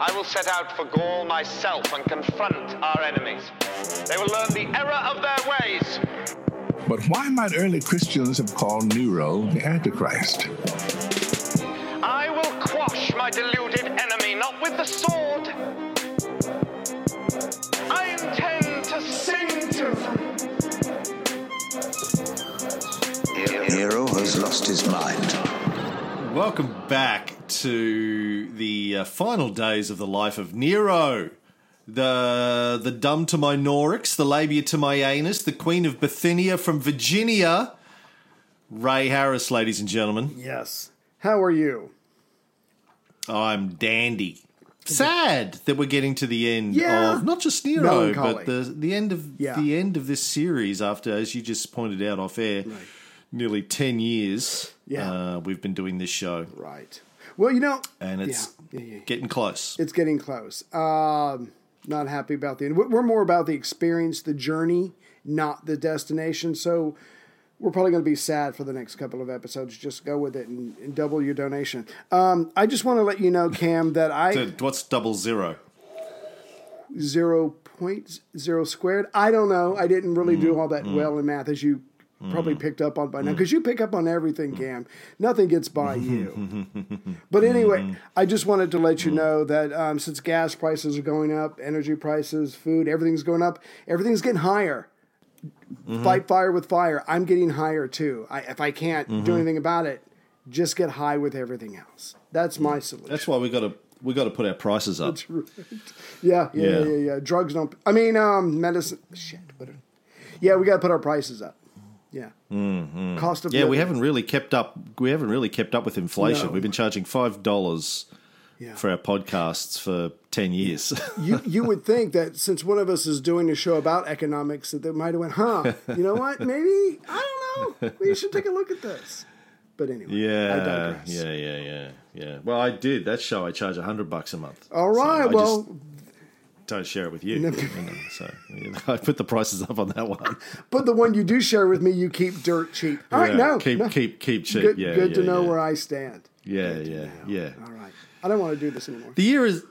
I will set out for Gaul myself and confront our enemies. They will learn the error of their ways. But why might early Christians have called Nero the Antichrist? I will quash my deluded enemy, not with the sword. I intend to sing to them. Nero has lost his mind. Welcome back to the uh, final days of the life of Nero. The the dumb to my Norix, the labia to my anus, the Queen of Bithynia from Virginia. Ray Harris, ladies and gentlemen. Yes. How are you? I'm dandy. Sad that we're getting to the end Yeah. of not just Nero, Melancholy. but the the end of Yeah. the end of this series. After, as you just pointed out off air, nearly ten years. Yeah. uh, we've been doing this show, Right. Well, you know, and it's Yeah, yeah, yeah. getting close. it's getting close. Um, not happy about the end. We're more about the experience, the journey, not the destination. So we're probably going to be sad for the next couple of episodes. Just go with it and, and double your donation. Um, I just want to let you know, Cam, that I So what's double zero? zero point zero squared. I don't know. I didn't really Mm, do all that well in math, as you probably mm. picked up on by now, mm. because you pick up on everything, mm. Cam. Nothing gets by you. but anyway, mm-hmm. I just wanted to let you know that um, since gas prices are going up, energy prices, food, everything's going up. Everything's getting higher. Mm-hmm. Fight fire with fire. I'm getting higher too. I, if I can't do mm-hmm. anything about it, just get high with everything else. That's my solution. That's why we got to we got to put our prices up. Yeah, yeah, yeah, Yeah. yeah, yeah. Drugs don't. I mean, um, medicine. Shit. Yeah, we got to put our prices up. Yeah. Mm-hmm. Cost of Yeah, we haven't really kept up. We haven't really kept up with inflation. No. We've been charging five dollars Yeah. for our podcasts for ten years. you you would think that since one of us is doing a show about economics, that they might have went, huh? You know what? Maybe I don't know. We should take a look at this. But anyway, I yeah, digress. yeah, yeah, yeah, yeah. Well, I did that show. I charge hundred bucks a month. All So right. I well, just don't share it with you. you know, so you know, I put the prices up on that one. but the one you do share with me, you keep dirt cheap. All right, Yeah, no, keep no. keep keep cheap. Good, yeah, good yeah, to know where I stand. Yeah, yeah, yeah. All right, I don't want to do this anymore. The year is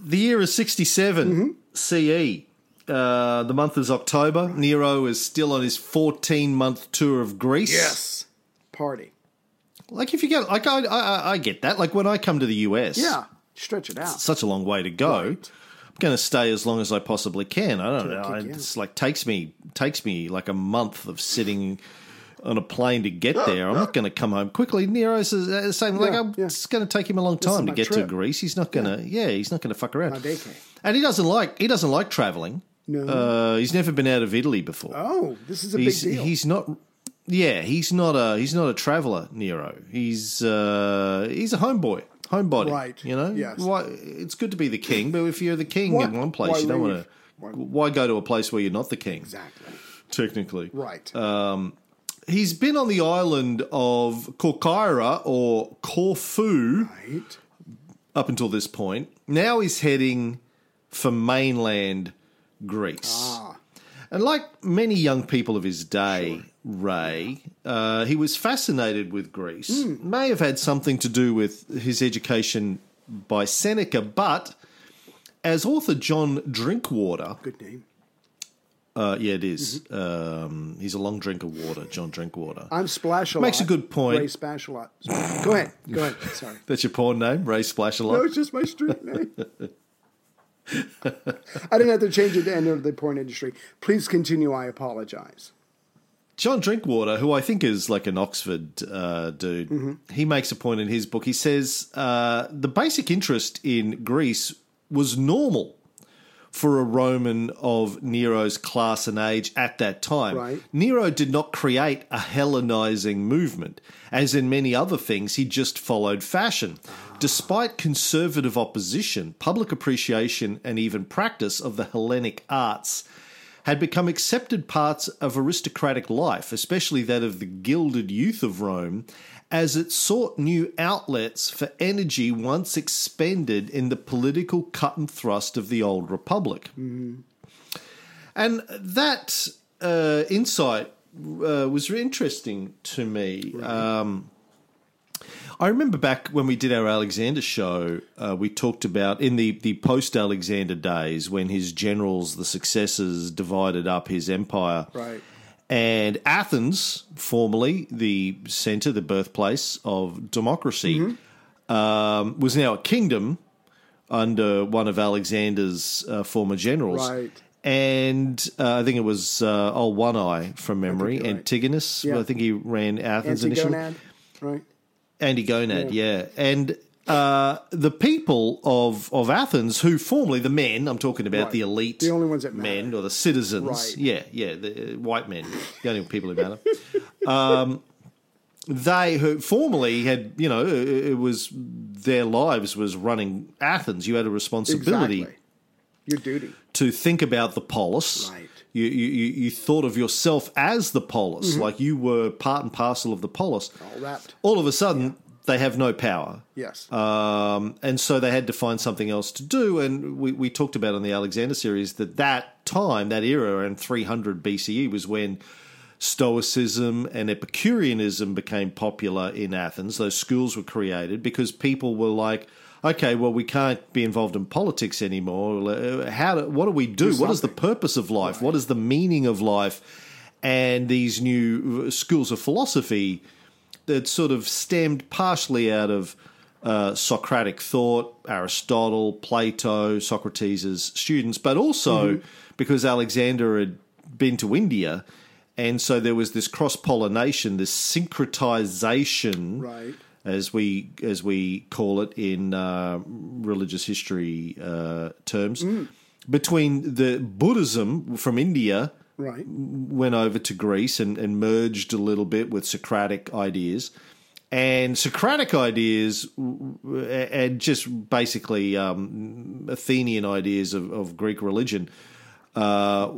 the year is sixty Mm-hmm. CE. Uh, the month is October. Nero is still on his fourteen month tour of Greece. Yes, party. Like if you get like I, I I get that. Like when I come to the US, Yeah, stretch it out. such a long way to go. Right. I'm going to stay as long as I possibly can. I don't know. I- It's like takes me takes me like a month of sitting on a plane to get there. I'm not going to come home quickly. Nero's the same. Like Yeah, I'm, yeah. it's going to take him a long time to get to. Greece. He's not going to. Yeah. he's not going to fuck around. And he doesn't like he doesn't like traveling. No. Uh, he's never been out of Italy before. Oh, this is a he's big deal. he's not. Yeah, he's not a he's not a traveler, Nero. He's uh, he's a homeboy, homebody. Right, You know. yes. Why? It's good to be the king, but if you're the king Why- in one place, why you don't want to. Why- Why go to a place where you're not the king? exactly Technically, right. he's been on the island of Corcyra or Corfu right. up until this point. Now he's heading for mainland Greece. Ah. And like many young people of his day, Ray, uh, he was fascinated with Greece. Hmm. May have had something to do with his education by Seneca, but as author John Drinkwater, Good name. uh, yeah, it is. Mm-hmm. Um, he's a long drink of water, John Drinkwater. I'm Splash a Makes a good point. Ray Splash a lot. Go ahead. Go ahead. Sorry. That's your porn name, Ray Splash a lot. No, it's just my street name. I didn't have to change it to enter the porn industry. Please continue. I apologize. John Drinkwater, who I think is like an Oxford uh, dude, Mm-hmm. he makes a point in his book. He says uh, the basic interest in Greece was normal for a Roman of Nero's class and age at that time. Right. Nero did not create a Hellenizing movement. As in many other things, he just followed fashion. Despite conservative opposition, public appreciation, and even practice of the Hellenic arts had become accepted parts of aristocratic life, especially that of the gilded youth of Rome, as it sought new outlets for energy once expended in the political cut and thrust of the old republic. And that uh, insight uh, was interesting to me. Um, I remember back when we did our Alexander show, uh, we talked about in the, the post Alexander days when his generals, the successors, divided up his empire. Right. And Athens, formerly the center, the birthplace of democracy, Mm-hmm. um, was now a kingdom under one of Alexander's uh, former generals. Right. And uh, I think it was uh, old One Eye from memory, you're right. Antigonus. Yeah. I think he ran Athens initially. Antigonad, right? Gonad, yeah. And uh, the people of, of Athens, who formerly the men, I'm talking about Right. the elite, The only ones that men or the citizens, Right. yeah, yeah, the uh, white men, the only people who matter. um, they who formerly had, you know, it, it was their lives was running Athens. You had a responsibility Exactly. Your duty. to think about the polis. Right. You, you, you thought of yourself as the polis, Mm-hmm. like you were part and parcel of the polis. All wrapped. All of a sudden, they have no power. Yes. Um, and so they had to find something else to do. And we, we talked about on the Alexander series that that time, that era around 300 BCE, was when Stoicism and Epicureanism became popular in Athens. Those schools were created because people were like, okay, well, we can't be involved in politics anymore. Uh, How do, what do we do? what is the purpose of life? What is the meaning of life? And these new uh, schools of philosophy that sort of stemmed partially out of uh, Socratic thought, Aristotle, Plato, Socrates' students, but also Mm-hmm. because Alexander had been to India. And so there was this cross pollination, this syncretization, Right. As we as we call it in uh, religious history uh, terms, Mm. between the Buddhism from India right. went over to Greece and, and merged a little bit with Socratic ideas. And Socratic ideas and just basically um, Athenian ideas of, of Greek religion uh,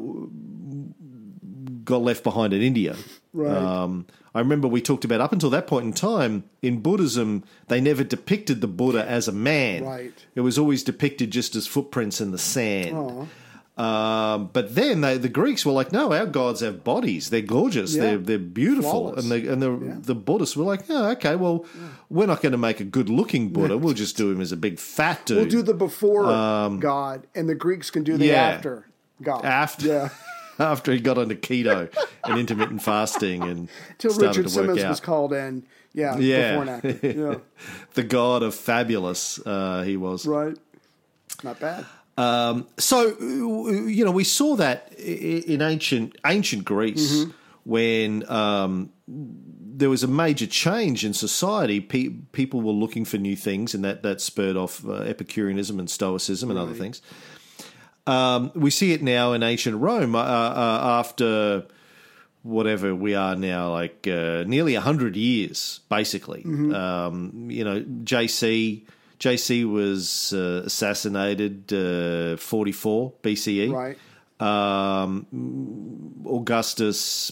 got left behind in India. Right. Um, I remember we talked about up until that point in time in Buddhism, they never depicted the Buddha as a man. Right. It was always depicted just as footprints in the sand. Um, but then they, the Greeks were like, no, our gods have bodies. They're gorgeous. Yeah. They're they're beautiful. Flawless. And the and the the Buddhists were like, oh, okay, well, we're not going to make a good looking Buddha. We'll just do him as a big fat dude. We'll do the before God, and the Greeks can do the Um, yeah. after God. after Yeah. after he got onto keto and intermittent fasting and Till started Richard to work Simmons out. was called in. Yeah. Yeah. Before and after. Yeah. the god of fabulous, uh, he was. right. Not bad. So you know, we saw that in ancient ancient Greece Mm-hmm. when um, there was a major change in society. Pe- people were looking for new things, and that that spurred off uh, Epicureanism and Stoicism and other things. Um, we see it now in ancient Rome uh, uh, after whatever we are now, like uh, nearly hundred years, basically. Um, you know, JC. JC was uh, assassinated uh, 44 BCE. Right. Um, Augustus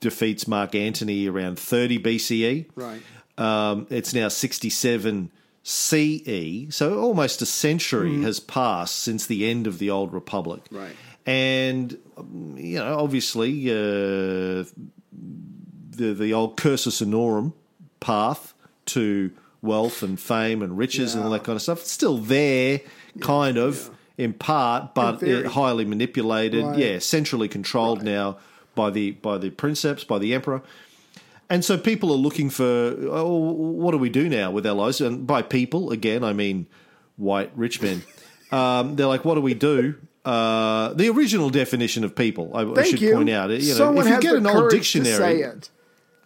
defeats Mark Antony around 30 BCE. Right. Um, it's now 67 CE. So almost a century has passed since the end of the Old Republic. Right. And, um, you know, obviously, uh, the, the old cursus honorum path to wealth and fame and riches and all that kind of stuff, it's still there, kind of, in part, but uh, highly manipulated. Right. Yeah, centrally controlled now by the by the princeps, by the emperor. And so people are looking for, oh, what do we do now with our lives? And by people, again, I mean white rich men. um, they're like, what do we do? Uh, the original definition of people, I, I should you. point out, you know, Someone if you get an old dictionary, to say it.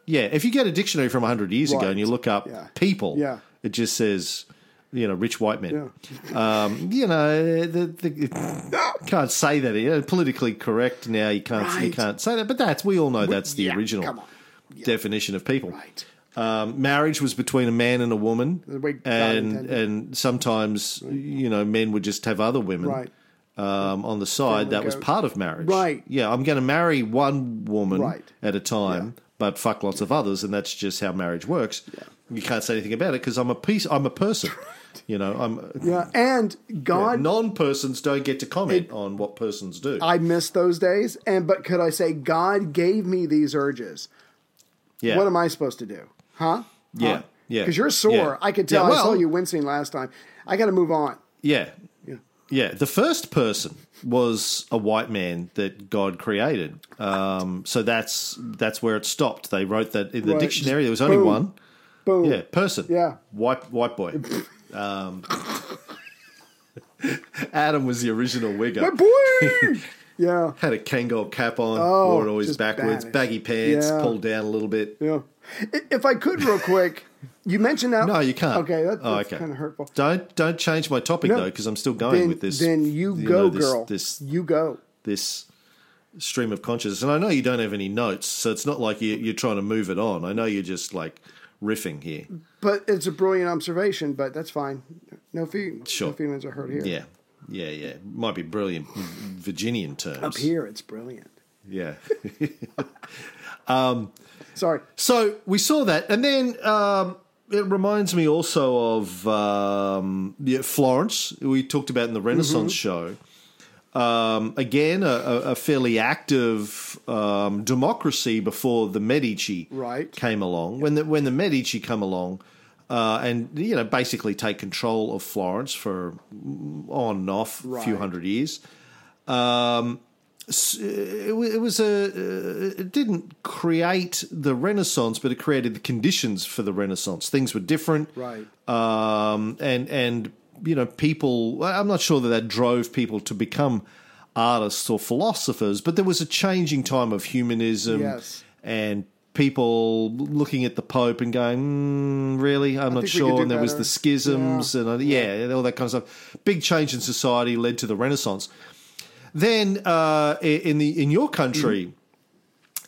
yeah, if you get a dictionary from 100 years ago and you look up Yeah. people, Yeah. it just says, you know, rich white men. Um, you know, the, the, can't say that. You know, politically correct now. You can't you can't say that. But that's we all know that's the yeah, original definition of people. Right. Um, marriage was between a man and a woman, God and and sometimes you know men would just have other women Right. um, on the side. That was part of marriage. Right. Yeah, I'm going to marry one woman Right. at a time, but fuck lots of others, and that's just how marriage works. You can't say anything about it because I'm a piece. I'm a person. You know, I'm. Yeah. And God, Non-persons don't get to comment on what persons do. I miss those days. And but could I say God gave me these urges? Yeah. What am I supposed to do? Huh? Yeah. Yeah. Because you're sore. Yeah. I could tell. Yeah, I saw you wincing last time. I got to move on. Yeah. Yeah. Yeah. The first person was a white man that God created. Um, so that's that's where it stopped. They wrote that in the Right. dictionary. There was only Boom. one. Boom. Yeah, person. Yeah. White white boy. Um, Adam was the original wigger. My boy. yeah. Had a Kangol cap on, Oh, wore it always backwards, banish. baggy pants, Yeah. pulled down a little bit. Yeah. If I could, real quick, you mentioned that. No, you can't. Okay, that, Oh, that's okay. kind of hurtful. Don't don't change my topic No. though, because I'm still going Then, with this. then you know, go, this- girl. This you go. this stream of consciousness, and I know you don't have any notes, so it's not like you, you're trying to move it on. I know you're just like riffing here. But it's a brilliant observation. But that's fine. No, Sure. no feelings are hurt here. Yeah, yeah, yeah. Might be brilliant in Virginian terms. Up here, it's brilliant. yeah. Um, Sorry. So we saw that, and then um, it reminds me also of um, yeah, Florence, we talked about in the Renaissance show. Um, again, a, a a fairly active um, democracy before the Medici Right. came along. When the when the Medici come along, uh, and you know basically take control of Florence for on and off a few hundred years. Um, it, was a uh, it didn't create the Renaissance, but it created the conditions for the Renaissance. Things were different, Right. Um, and and you know people. I'm not sure that that drove people to become artists or philosophers, but there was a changing time of humanism Yes. and people looking at the Pope and going, mm, "Really, I'm not we could sure." And there was the schisms Yeah. and uh, yeah, all that kind of stuff. Big change in society led to the Renaissance. Then uh, in the in your country,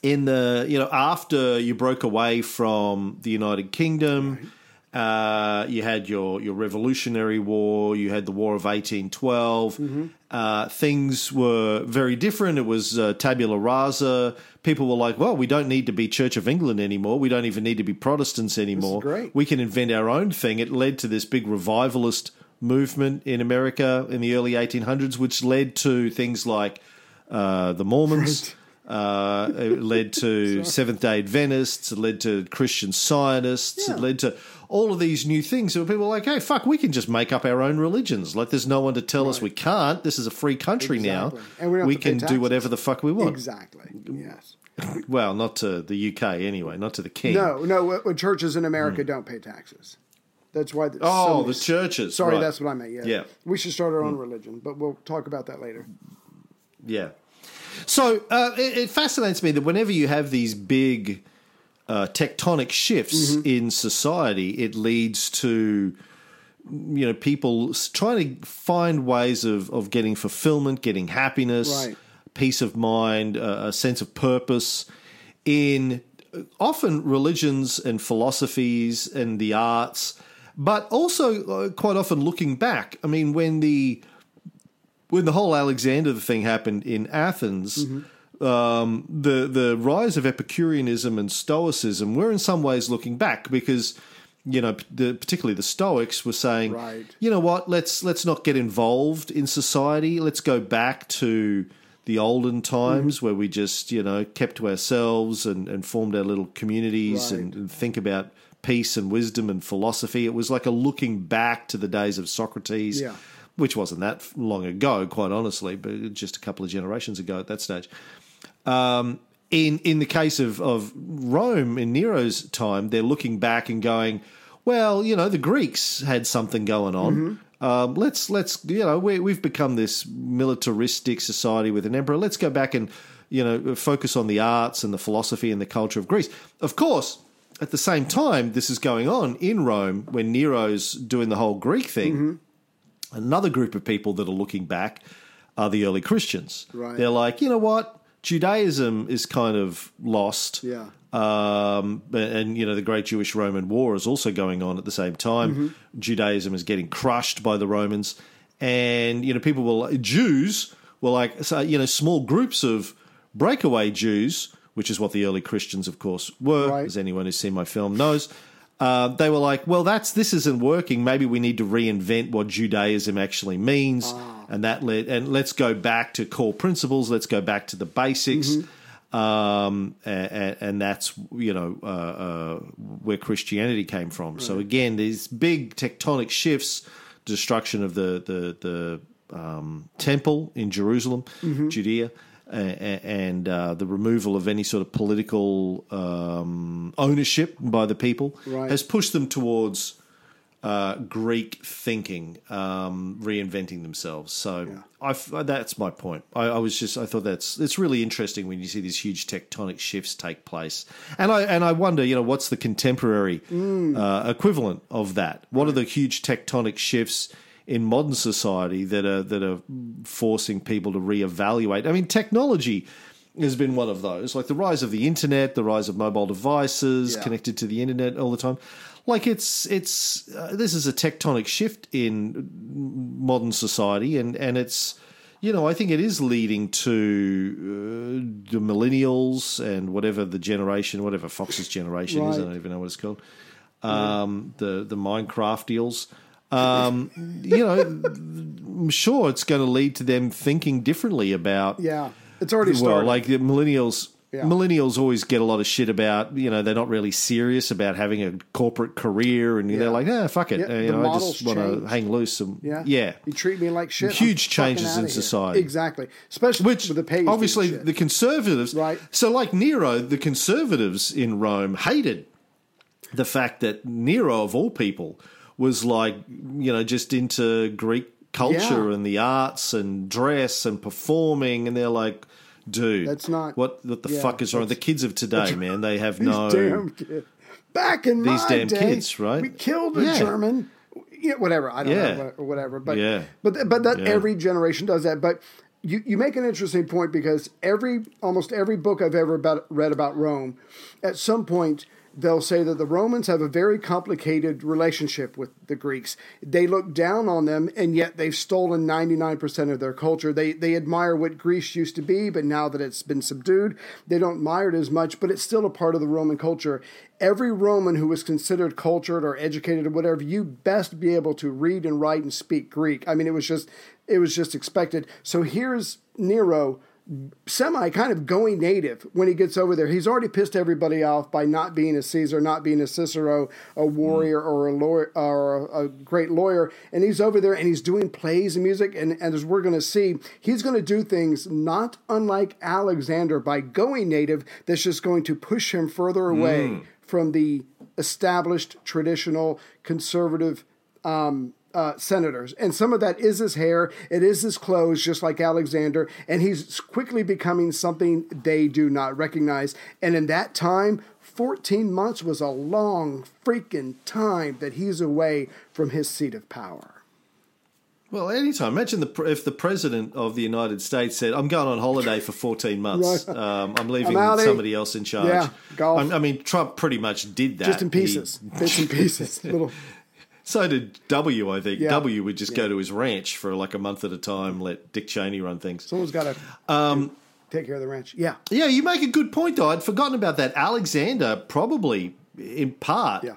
in the you know after you broke away from the United Kingdom, uh, you had your your Revolutionary War, you had the War of eighteen Uh, things were very different. It was uh, tabula rasa. People were like, "Well, we don't need to be Church of England anymore. We don't even need to be Protestants anymore. great. We can invent our own thing." It led to this big revivalist movement in America in the early 1800s, which led to things like uh, the Mormons. Uh, it led to Seventh Day Adventists. It led to Christian Scientists. Yeah. It led to all of these new things. So people were like, "Hey, fuck, we can just make up our own religions. Like, there's no one to tell us we can't. This is a free country Exactly. now. And we we can do whatever the fuck we want. Exactly. Yes. Well, not to the UK anyway, not to the king. No, no. What, what churches in America don't pay taxes. That's why. The. Oh, some- the churches. Sorry, right. that's what I meant. Yeah. Yeah. We should start our own mm. religion, but we'll talk about that later. Yeah. So uh, it, it fascinates me that whenever you have these big uh, tectonic shifts Mm-hmm. in society, it leads to you know people trying to find ways of of getting fulfillment, getting happiness, Right. peace of mind, uh, a sense of purpose in uh, often religions and philosophies and the arts, but also uh, quite often looking back. I mean, when the when the whole Alexander thing happened in Athens, um, the the rise of Epicureanism and Stoicism, we're in some ways looking back because you know the, particularly the Stoics were saying, Right. you know what, let's let's not get involved in society. Let's go back to the olden times where we just you know kept to ourselves and, and formed our little communities and, and think about peace and wisdom and philosophy. It was like a looking back to the days of Socrates Yeah. which wasn't that long ago, quite honestly, but just a couple of generations ago at that stage. Um, in in the case of, of Rome in Nero's time, they're looking back and going, well, you know, the Greeks had something going on. Um, let's let's you know we, we've become this militaristic society with an emperor. Let's go back and you know focus on the arts and the philosophy and the culture of Greece. Of course, at the same time, this is going on in Rome when Nero's doing the whole Greek thing another group of people that are looking back are the early Christians. Right. They're like, you know what? Judaism is kind of lost. Yeah. Um, and, you know, the Great Jewish Roman War is also going on at the same time. Mm-hmm. Judaism is getting crushed by the Romans. And, you know, people will, Jews were like, so, you know, small groups of breakaway Jews, which is what the early Christians, of course, were, Right. as anyone who's seen my film knows. Uh, they were like, well, that's this isn't working. Maybe we need to reinvent what Judaism actually means, and that led and let's go back to core principles. Let's go back to the basics. um, and, and that's you know uh, uh, where Christianity came from. So again, these big tectonic shifts, destruction of the the the um, temple in Jerusalem, Judea. And uh, the removal of any sort of political um, ownership by the people Right. has pushed them towards uh, Greek thinking, um, reinventing themselves. So I f that's my point. I, I was just I thought that's it's really interesting when you see these huge tectonic shifts take place, and I and I wonder, you know, what's the contemporary uh, equivalent of that? What are the huge tectonic shifts? In modern society, that are that are forcing people to reevaluate. I mean, technology has been one of those, like the rise of the internet, the rise of mobile devices Yeah. connected to the internet all the time. Like it's it's uh, this is a tectonic shift in modern society, and and it's you know I think it is leading to uh, the millennials and whatever the generation, whatever Fox's generation is, I don't even know what it's called. Um, the the Minecraft deals. Um, you know, I'm sure it's going to lead to them thinking differently about Yeah, it's already well, started. like the millennials. Yeah. Millennials always get a lot of shit about you know they're not really serious about having a corporate career and Yeah. they're like ah fuck it Yeah, Uh, you know I just want to hang loose and yeah, yeah You treat me like shit. Huge I'm changes in society. Exactly, especially which with the pagans. obviously the conservatives Right. so like Nero the conservatives in Rome hated the fact that Nero of all people was like you know just into Greek culture Yeah. and the arts and dress and performing and they're like dude That's not- what what the yeah, fuck is wrong the kids of today man they have no damn kids. Back in These damn day, kids, right? We killed a Yeah. German. Yeah, whatever. I don't Yeah. know, or whatever. But Yeah. but but that every generation does that. But you, you make an interesting point because every almost every book I've ever about, read about Rome, at some point they'll say that the Romans have a very complicated relationship with the Greeks. They look down on them, and yet they've stolen ninety nine percent of their culture. They they admire what Greece used to be, but now that it's been subdued, they don't admire it as much. But it's still a part of the Roman culture. Every Roman who was considered cultured or educated or whatever, you best be able to read and write and speak Greek. I mean, it was just it was just expected. So here's Nero semi kind of going native when he gets over there. He's already pissed everybody off by not being a Caesar, not being a Cicero, a warrior or a lawyer or a, a great lawyer. And he's over there and he's doing plays and music. And, and as we're going to see, he's going to do things not unlike Alexander by going native. That's just going to push him further away from the established, traditional, conservative um, uh, senators. And some of that is his hair, it is his clothes, just like Alexander. And he's quickly becoming something they do not recognize. And in that time, 14 months was a long freaking time that he's away from his seat of power. Well, anytime. Imagine the, if the president of the United States said, "I'm going on holiday for 14 months. Um, I'm leaving I'm somebody else in charge." Yeah, golf. I mean, Trump pretty much did that. Just in He- pieces, bits and pieces. Little, so did W. I think Yeah. W would just go to his ranch for like a month at a time, let Dick Cheney run things. someone's got to Um, take care of the ranch. Yeah, Yeah, you make a good point, though. I'd forgotten about that. Alexander probably, in part, Yeah.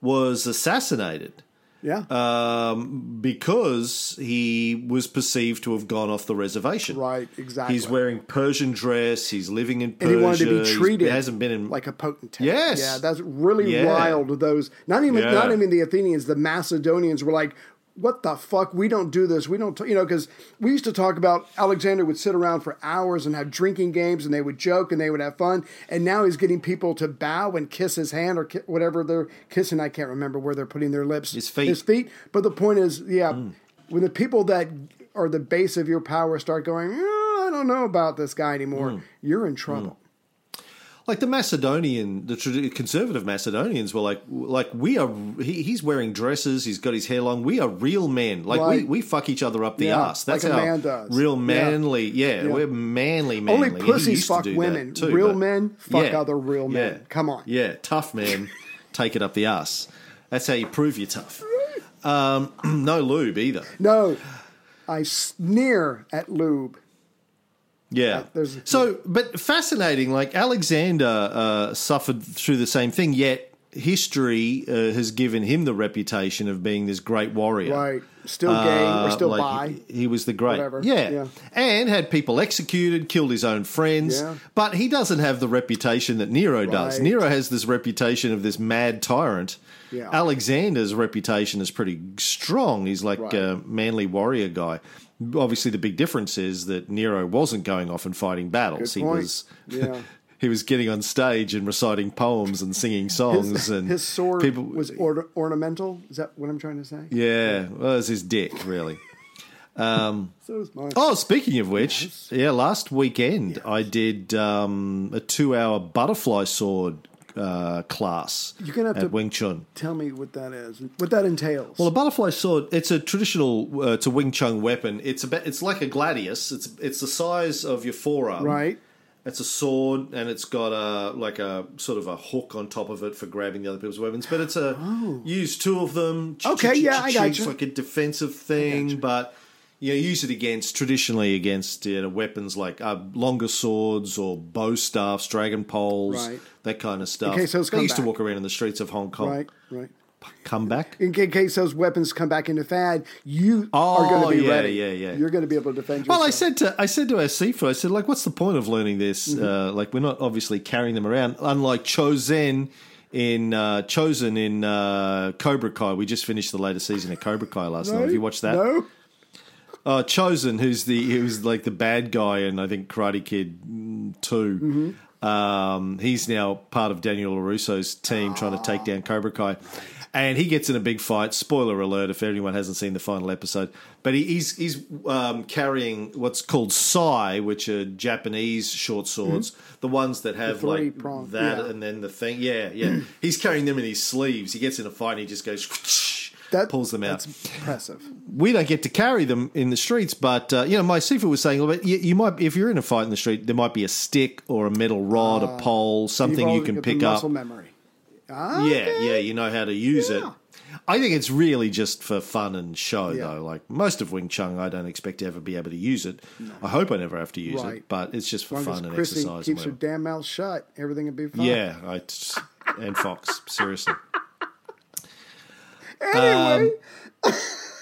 was assassinated yeah. um, because he was perceived to have gone off the reservation. right, exactly. He's wearing Persian dress. He's living in and he wanted to be treated He hasn't been in like a potentate. Yes. yeah, that's really Yeah. riled those. Not even Yeah. not even the Athenians, the Macedonians were like, "What the fuck? We don't do this. We don't." T-, you know, because we used to talk about Alexander would sit around for hours and have drinking games, and they would joke and they would have fun. And now he's getting people to bow and kiss his hand or ki- whatever they're kissing. I can't remember where they're putting their lips. His feet. His feet. But the point is, yeah, mm. when the people that are the base of your power start going, "Oh, I don't know about this guy anymore, mm. you're in trouble. Mm. Like the Macedonian, the conservative Macedonians were like, like we are. He, he's wearing dresses. He's got his hair long. We are real men. Like we, Right. we fuck each other up the Yeah, ass. That's like a how man does. real Yeah. manly. Yeah, we're manly, manly. Only pussies to fuck women. too, real men fuck Yeah, other real men. yeah, Come on. Yeah, tough man, take it up the ass. That's how you prove you're tough. Um, no lube either. No, I sneer at lube. Yeah. so, but fascinating. Like Alexander uh, suffered through the same thing, yet history uh, has given him the reputation of being this great warrior. Right. Still gay or Uh, still like, bi. He, he was the great. Whatever. Yeah. Yeah. And had people executed, killed his own friends. Yeah. But he doesn't have the reputation that Nero does. Nero has this reputation of this mad tyrant. Yeah. Alexander's reputation is pretty strong. He's like Right. a manly warrior guy. Obviously, the big difference is that Nero wasn't going off and fighting battles. He was. Yeah. He was getting on stage and reciting poems and singing songs, His, and his sword people was or, ornamental. Is that what I'm trying to say? Yeah, well, it was his dick, really. So is mine. Oh, speaking of which, yeah, last weekend I did um, a two-hour butterfly sword uh, class You're gonna have at to- Wing Chun. Tell me what that is. What that entails. Well, a butterfly sword, it's a traditional, uh, it's a Wing Chun weapon. It's about, it's like a gladius. It's it's the size of your forearm. right. It's a sword, and it's got a like a sort of a hook on top of it for grabbing the other people's weapons. But it's a use two of them. Oh. Okay, yeah, I got It's you. like a defensive thing, but you know, use it against traditionally against you know, weapons like uh, longer swords or bow staffs, dragon poles, Right. that kind of stuff. Okay, so it's used to walk around in the streets of Hong Kong. Right. Right. Come back. In ca- case those weapons come back into fad, you Oh, are going to be yeah, ready. yeah, yeah. You're going to be able to defend yourself. Well, I said to I said to our sifu, I said like, what's the point of learning this? Mm-hmm. Uh, like, we're not obviously carrying them around. Unlike Chozen in uh, Chozen in uh, Cobra Kai, we just finished the latest season of Cobra Kai last night. Have you watched that? No. Uh, Chozen, who's the who's like the bad guy in I think Karate Kid mm, 2 Mm-hmm. Um, he's now part of Daniel LaRusso's team trying to take down Cobra Kai, and he gets in a big fight. Spoiler alert if anyone hasn't seen the final episode, but he, he's he's um, carrying what's called sai, which are Japanese short swords, the ones that have like that yeah. and then the thing. Yeah, yeah. he's carrying them in his sleeves. He gets in a fight and he just goes. That pulls them out That's impressive. we don't get to carry them in the streets, but uh, you know, my sifu was saying, well, you, you might, if you're in a fight in the street, there might be a stick or a metal rod, a pole, something you can pick up. muscle memory. Ah, Yeah, yeah, you know how to use it. I think it's really just for fun and show, Yeah. though. Like most of Wing Chun, I don't expect to ever be able to use it. I hope I never have to use Right. it, but it's just for long fun and Chrissy exercise. keeps her damn mouth shut, everything will be fine. yeah, I and Fox, seriously. Anyway,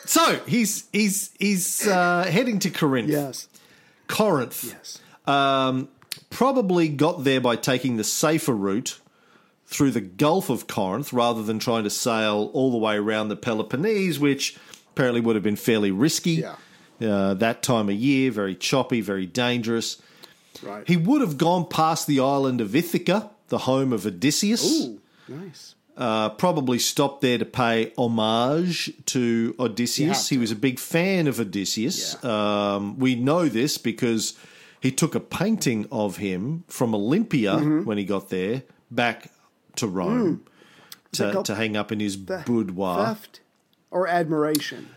So he's he's he's uh, heading to Corinth. yes, Corinth. yes. um, probably got there by taking the safer route through the Gulf of Corinth rather than trying to sail all the way around the Peloponnese, which apparently would have been fairly risky. Yeah. Uh, that time of year, very choppy, very dangerous. Right. He would have gone past the island of Ithaca, the home of Odysseus. Ooh, nice. Uh, probably stopped there to pay homage to Odysseus. have He was a big fan of Odysseus. Um, we know this because he took a painting of him from Olympia Mm-hmm. when he got there back to Rome Mm. to, to hang up in his boudoir. Theft or admiration.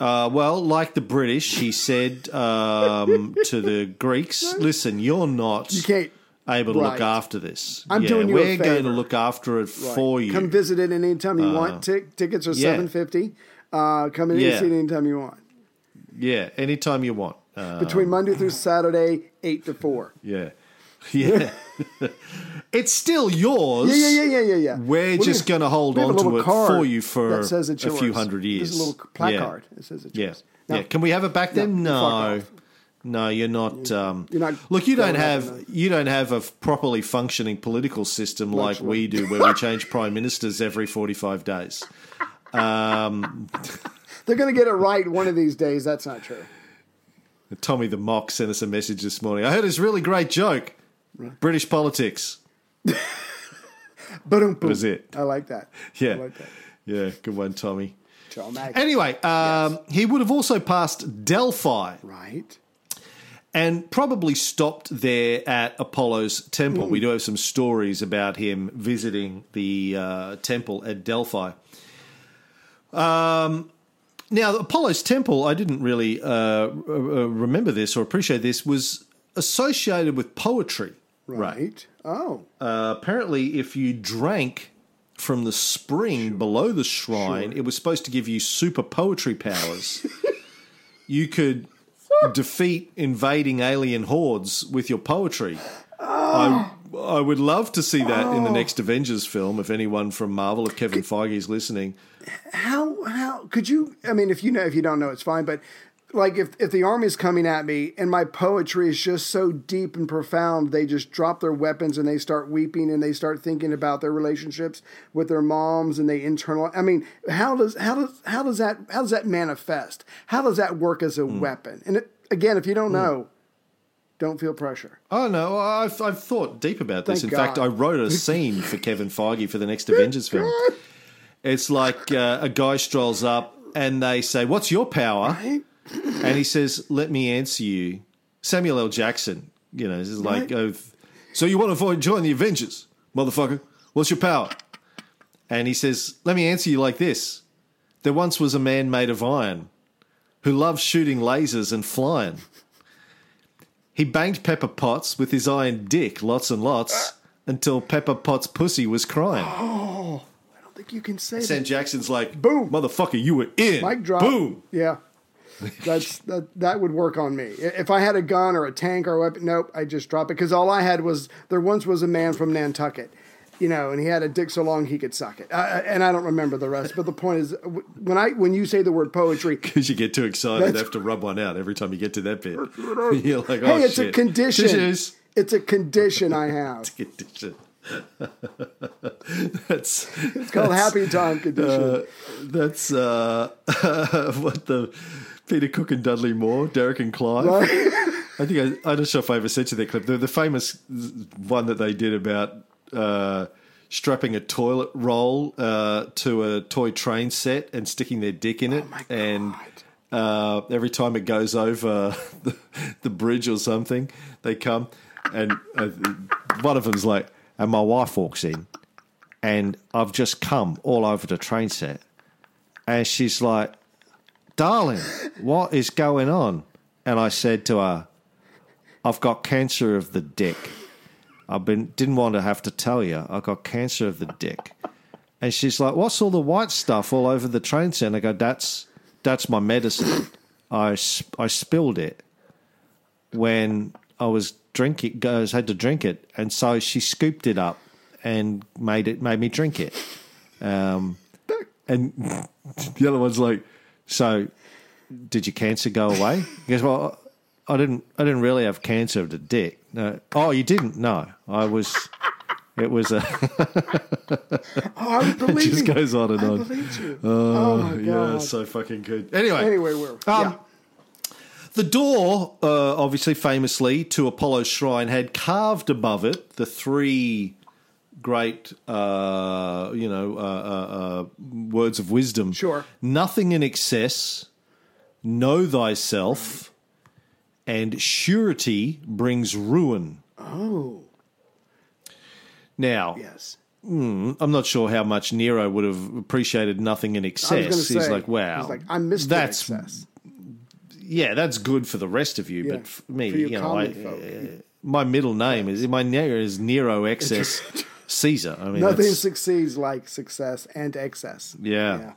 Uh, well, like the British, he said um, to the Greeks, "Listen, you're not You can't. Able to right. look after this. I'm yeah, doing you a we're going to look after it Right. for you." Come visit it anytime you want. Tick tickets are yeah. seven fifty. Uh, come in Yeah. and see it anytime you want. yeah, anytime you want. Uh, Between Monday through Saturday, eight to four. Yeah. Yeah. it's still yours. Yeah, yeah, yeah, yeah, yeah, yeah. We're We just going to hold we have a on to it for you for that says it's a few hundred years. There's a little placard that says it's Yeah. yours. Yeah. Yeah. Can we have it back then? No, No. No, you're not. Um, You're not look, you don't out have you don't have a properly functioning political system like we do, where we change prime ministers every forty-five days. They're going to get it right one of these days. That's not true. Tommy the Mock sent us a message this morning. I heard his really great joke. British politics. But was it. I like that. Yeah. I like that. Yeah, good one, Tommy. Anyway, um, he would have also passed Delphi right. And probably stopped there at Apollo's temple. Hmm. We do have some stories about him visiting the uh, temple at Delphi. Um, now, Apollo's temple, I didn't really uh, uh, remember this or appreciate this, was associated with poetry. Right. Oh. Uh, apparently, if you drank from the spring below the shrine, it was supposed to give you super poetry powers. you could defeat invading alien hordes with your poetry. I, I would love to see that in the oh. next Avengers film. If anyone from Marvel, if Kevin Feige is listening, how how could you? I mean, if you know, if you don't know, it's fine. But like, if if the army's coming at me and my poetry is just so deep and profound, they just drop their weapons and they start weeping and they start thinking about their relationships with their moms and they internal. I mean, how does how does how does that how does that manifest? How does that work as a hmm. weapon? And it, again, if you don't know, don't feel pressure. Oh no, I've I've thought deep about this. Thank In fact, I wrote a scene for Kevin Feige for the next Avengers film. It's like uh, a guy strolls up and they say, "What's your power?" And he says, "Let me answer you." Samuel L. Jackson, you know, this is like, Right. oh, "So you want to avoid join the Avengers, motherfucker? What's your power?" And he says, "Let me answer you like this: There once was a man made of iron who loves shooting lasers and flying." He banged Pepper Potts with his iron dick lots and lots until Pepper Potts' pussy was crying. Oh, I don't think you can say Sam that. Jackson's like, Boom. motherfucker, you were in. Mic drop. Boom. Yeah. That's that. That would work on me. If I had a gun or a tank or a weapon, nope, I just drop it because all I had was there once was a man from Nantucket, you know, and he had a dick so long he could suck it. I, I- and I don't remember the rest. But the point is, when I when you say the word poetry, Because you get too excited, That's- you have to rub one out every time you get to that bit. You're like, oh, hey, it's shit. a condition. Tissues. It's a condition I have. Condition. that's It's called happy time condition. that's uh, what the Peter Cook and Dudley Moore, Derek and Clive. Right? I think I, I'm not sure if I ever sent you that clip. The, the famous one that they did about uh, strapping a toilet roll uh, to a toy train set and sticking their dick in it, Oh and uh, every time it goes over the, the bridge or something, they come, and uh, one of them's like, and my wife walks in, and I've just come all over the train set, and she's like, darling, what is going on? And I said to her, I've got cancer of the dick. I've been didn't want to have to tell you. I got cancer of the dick. And she's like, "What's all the white stuff all over the train set?" And I go, "That's that's my medicine. I I spilled it when I was drinking. Goes had to drink it, and so she scooped it up and made it made me drink it. Um, and the other one's like, "So did your cancer go away?" He goes, "Well, I didn't. I didn't really have cancer of the dick. No. Oh, you didn't? No, I was. It was a. Oh, I it believe just you. goes on and I on. you. oh my Yeah, god. so fucking good. Anyway, anyway, we're Um, the door, uh, obviously famously to Apollo's shrine, had carved above it the three great, uh, you know, uh, uh, uh, words of wisdom. Sure. Nothing in excess. Know thyself. And surety brings ruin. oh Now, yes. I'm not sure how much Nero would have appreciated nothing in I excess. was going say. He's like, wow, He's like, I'm Mr. That's Excess. yeah, that's good for the rest of you, Yeah, but for me, for you know, I, uh, my middle name is my name is Nero Excess Caesar. I mean, Nothing that's- succeeds like success and excess. Yeah.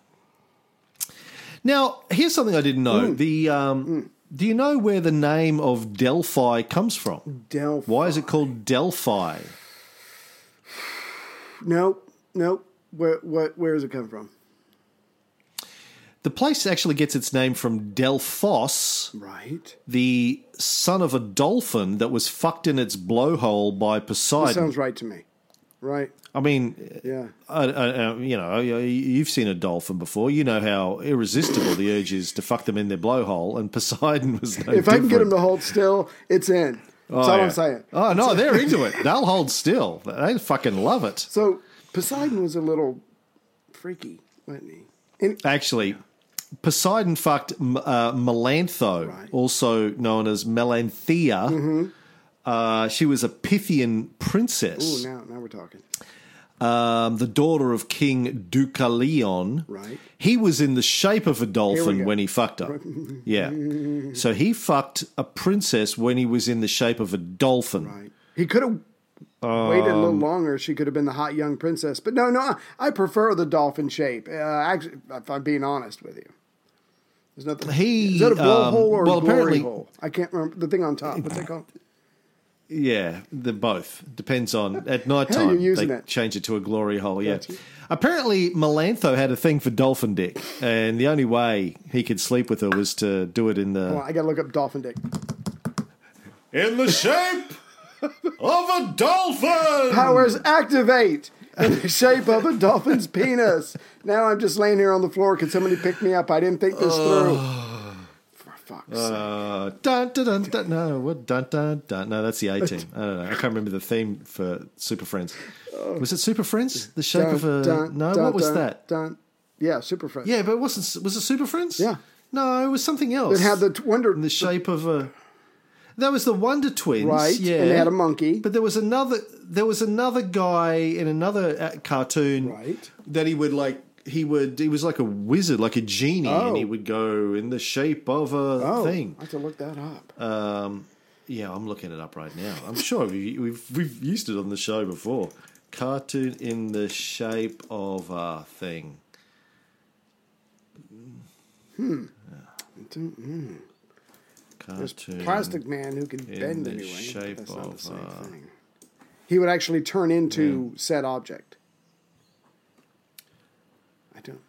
Now, here's something I didn't know. Mm. The um, do you know where the name of Delphi comes from? Delphi. Why is it called Delphi? No, no. Where, what, where does it come from? The place actually gets its name from Delphos, Right. the son of a dolphin that was fucked in its blowhole by That Poseidon. sounds right to me. Right. I mean, Yeah. I, I, I- you know, you've seen a dolphin before. You know how irresistible the urge is to fuck them in their blowhole, and Poseidon was no If I can get them to hold still, it's in. That's Oh, all yeah. I'm saying. Oh no, they're into it. They'll hold still. They fucking love it. So Poseidon was a little freaky, wasn't he? And Actually, Poseidon fucked uh, Melantho, Right. also known as Melanthea. Uh, she was a Pythian princess, ooh, now now we're talking. Um, the daughter of King Deucalion. Right. He was in the shape of a dolphin when he fucked her. yeah. So he fucked a princess when he was in the shape of a dolphin. Right. He could have waited a Um, little longer. She could have been the hot young princess. But no, no, I, prefer the dolphin shape. Uh, actually, if I'm being honest with you. There's nothing. He, is that a blowhole um, or well, a glory apparently- hole? I can't remember the thing on top. What's that called? Yeah, the both depends on at night time. they it. change it to a glory hole. Yeah. Gotcha. Apparently, Melantho had a thing for dolphin dick, and the only way he could sleep with her was to do it in the Well, I got to look up dolphin dick. in the shape of a dolphin. Powers activate in the shape of a dolphin's penis. Now I'm just laying here on the floor. Can somebody pick me up? I didn't think this oh. through. Fuck's sake. Uh, dun, dun, dun, dun, no, what dun dun dun? No, that's the A team. I don't know. I can't remember the theme for Super Friends. Was it Super Friends? The shape of a Dun, no. dun, what was dun, that? Dun. Yeah, Super Friends. Yeah, but it wasn't. Was it Super Friends? Yeah. No, it was something else. It had the t- Wonder. in the shape of a. That was the Wonder Twins, Right, Yeah, and they had a monkey. But there was another. There was another guy in another uh, cartoon, Right. That he would like. He would. He was like a wizard, like a genie, Oh. and he would go in the shape of a oh, thing. I have to look that up. Um, yeah, I'm looking it up right now. I'm sure we, we've we've used it on the show before. Cartoon in the shape of a thing. There's Cartoon. Plastic Man who can bend the anyway. shape That's not the of, uh, thing. He would actually turn into said object. I don't.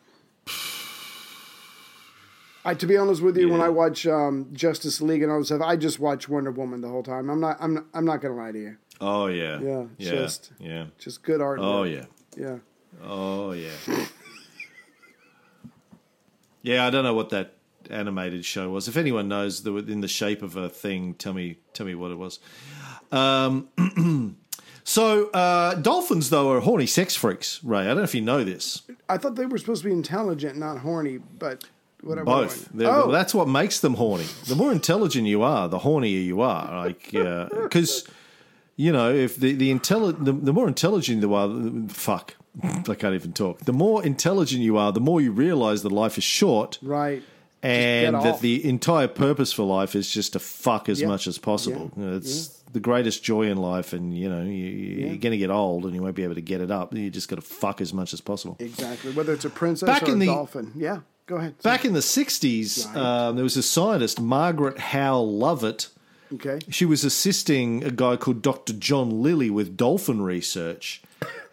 I, to be honest with you, when I watch um, Justice League and all this stuff, I just watch Wonder Woman the whole time. I'm not. I'm. Not, I'm not gonna lie to you. Oh yeah. Yeah, Yeah. just- yeah. Just good art. Oh yeah. Yeah. Oh yeah. yeah, I don't know what that animated show was. If anyone knows the in the shape of a thing, tell me tell me what it was. Um, so uh, dolphins though are horny sex freaks, Ray. I don't know if you know this. I thought they were supposed to be intelligent, not horny, but whatever. Both. Oh, That's what makes them horny. The more intelligent you are, the hornier you are. Like, uh, because you know, if the the, intelli- the the more intelligent you are, the- fuck, I can't even talk. The more intelligent you are, the more you realize that life is short. right. And that the entire purpose for life is just to fuck as Yeah. much as possible. Yeah. You know, it's the greatest joy in life, and you know you, you're going to get old, and you won't be able to get it up. You just got to fuck as much as possible. Exactly. Whether it's a princess Back or in a the- dolphin. Yeah. Go ahead. Back in the 60s, Right. um, there was a scientist, Margaret Howe Lovatt. Okay. She was assisting a guy called Dr. John Lilly with dolphin research.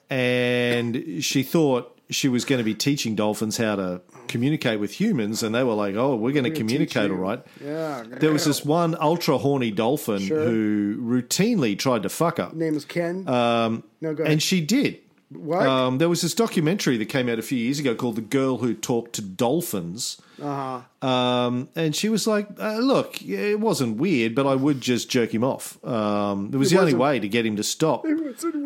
And she thought she was going to be teaching dolphins how to communicate with humans. And they were like, oh, we're going to communicate all right. Yeah. There was this one ultra horny dolphin Sure. who routinely tried to fuck her. Name is Ken. Um, no, go ahead. And she did. What? Um, there was this documentary that came out a few years ago called "The Girl Who Talked to Dolphins," uh-huh. um, and she was like, uh, "Look, it wasn't weird, but I would just jerk him off. Um, it was It the only way to get him to stop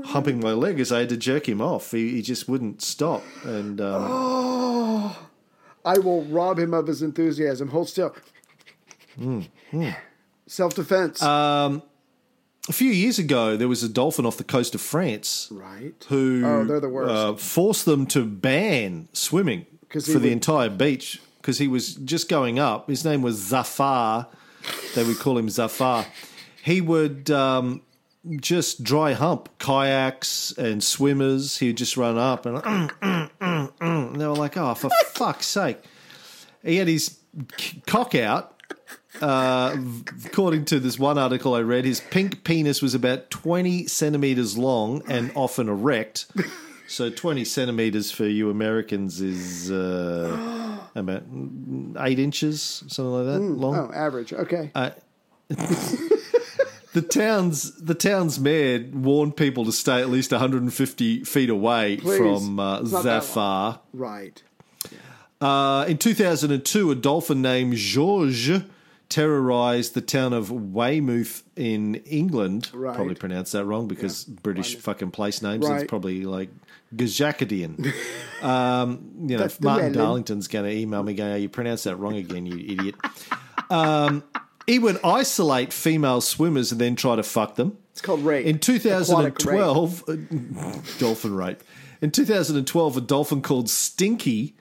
humping my leg. Is I had to jerk him off. He, he just wouldn't stop, and um, Oh. I will rob him of his enthusiasm. Hold still. Hmm, Self defense. A few years ago there was a dolphin off the coast of France right. who Oh, they're the worst. Uh, forced them to ban swimming for he the would- entire beach because he was just going up. His name was Zafar. They would call him Zafar. He would um, just dry hump kayaks and swimmers. He would just run up and, "Mm, mm, mm, mm." and they were like, "Oh, for fuck's sake!" He had his cock out. Uh, according to this one article I read, his pink penis was about 20 centimeters long and often erect. So 20 centimeters for you Americans is uh, about eight inches, something like that, long. Oh, average. Okay. Uh, The town's the town's mayor warned people to stay at least 150 feet away Please. from uh, It's that Zafar. right. Uh, in 2002, a dolphin named Georges terrorized the town of Weymouth in England. Right. Probably pronounced that wrong because British fucking place names. Right. It's probably like Gajakadian. um, you know, Martin. Darlington's going to email me going, oh, you pronounced that wrong again, you idiot. Um, he would isolate female swimmers and then try to fuck them. It's called rape. In 2012, uh, dolphin rape. In 2012, a dolphin called Stinky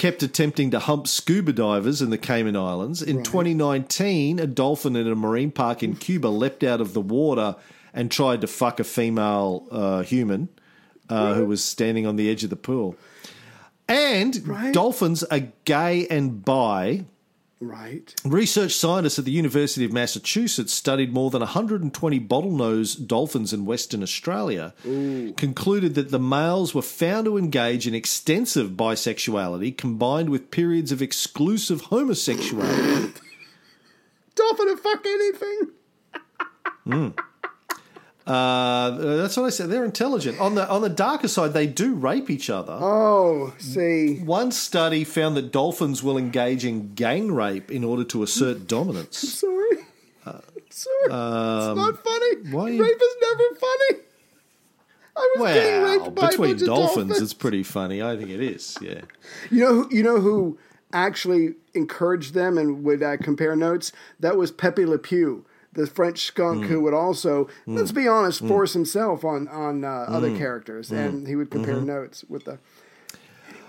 kept attempting to hump scuba divers in the Cayman Islands. In 2019, a dolphin in a marine park in Cuba leapt out of the water and tried to fuck a female uh, human uh, who was standing on the edge of the pool. And Right. dolphins are gay and bi. Right. Research scientists at the University of Massachusetts studied more than 120 bottlenose dolphins in Western Australia, concluded that the males were found to engage in extensive bisexuality combined with periods of exclusive homosexuality. Dolphin will fuck anything. Hmm. Uh, that's what I said. They're intelligent. On the on the darker side, they do rape each other. Oh, see. One study found that dolphins will engage in gang rape in order to assert dominance. Sorry. Sorry. it's not funny. Um, why you- Rape is never funny. I was getting Well, raped by a between bunch of dolphins, dolphins. it's pretty funny. I think it is. Yeah. You know, who, you know who actually encouraged them and would uh, compare notes? That was Pepe Le Pew, the French skunk Hmm. who would also, let's be honest, force himself on on uh, Hmm. other characters, and he would compare Mm-hmm. notes with the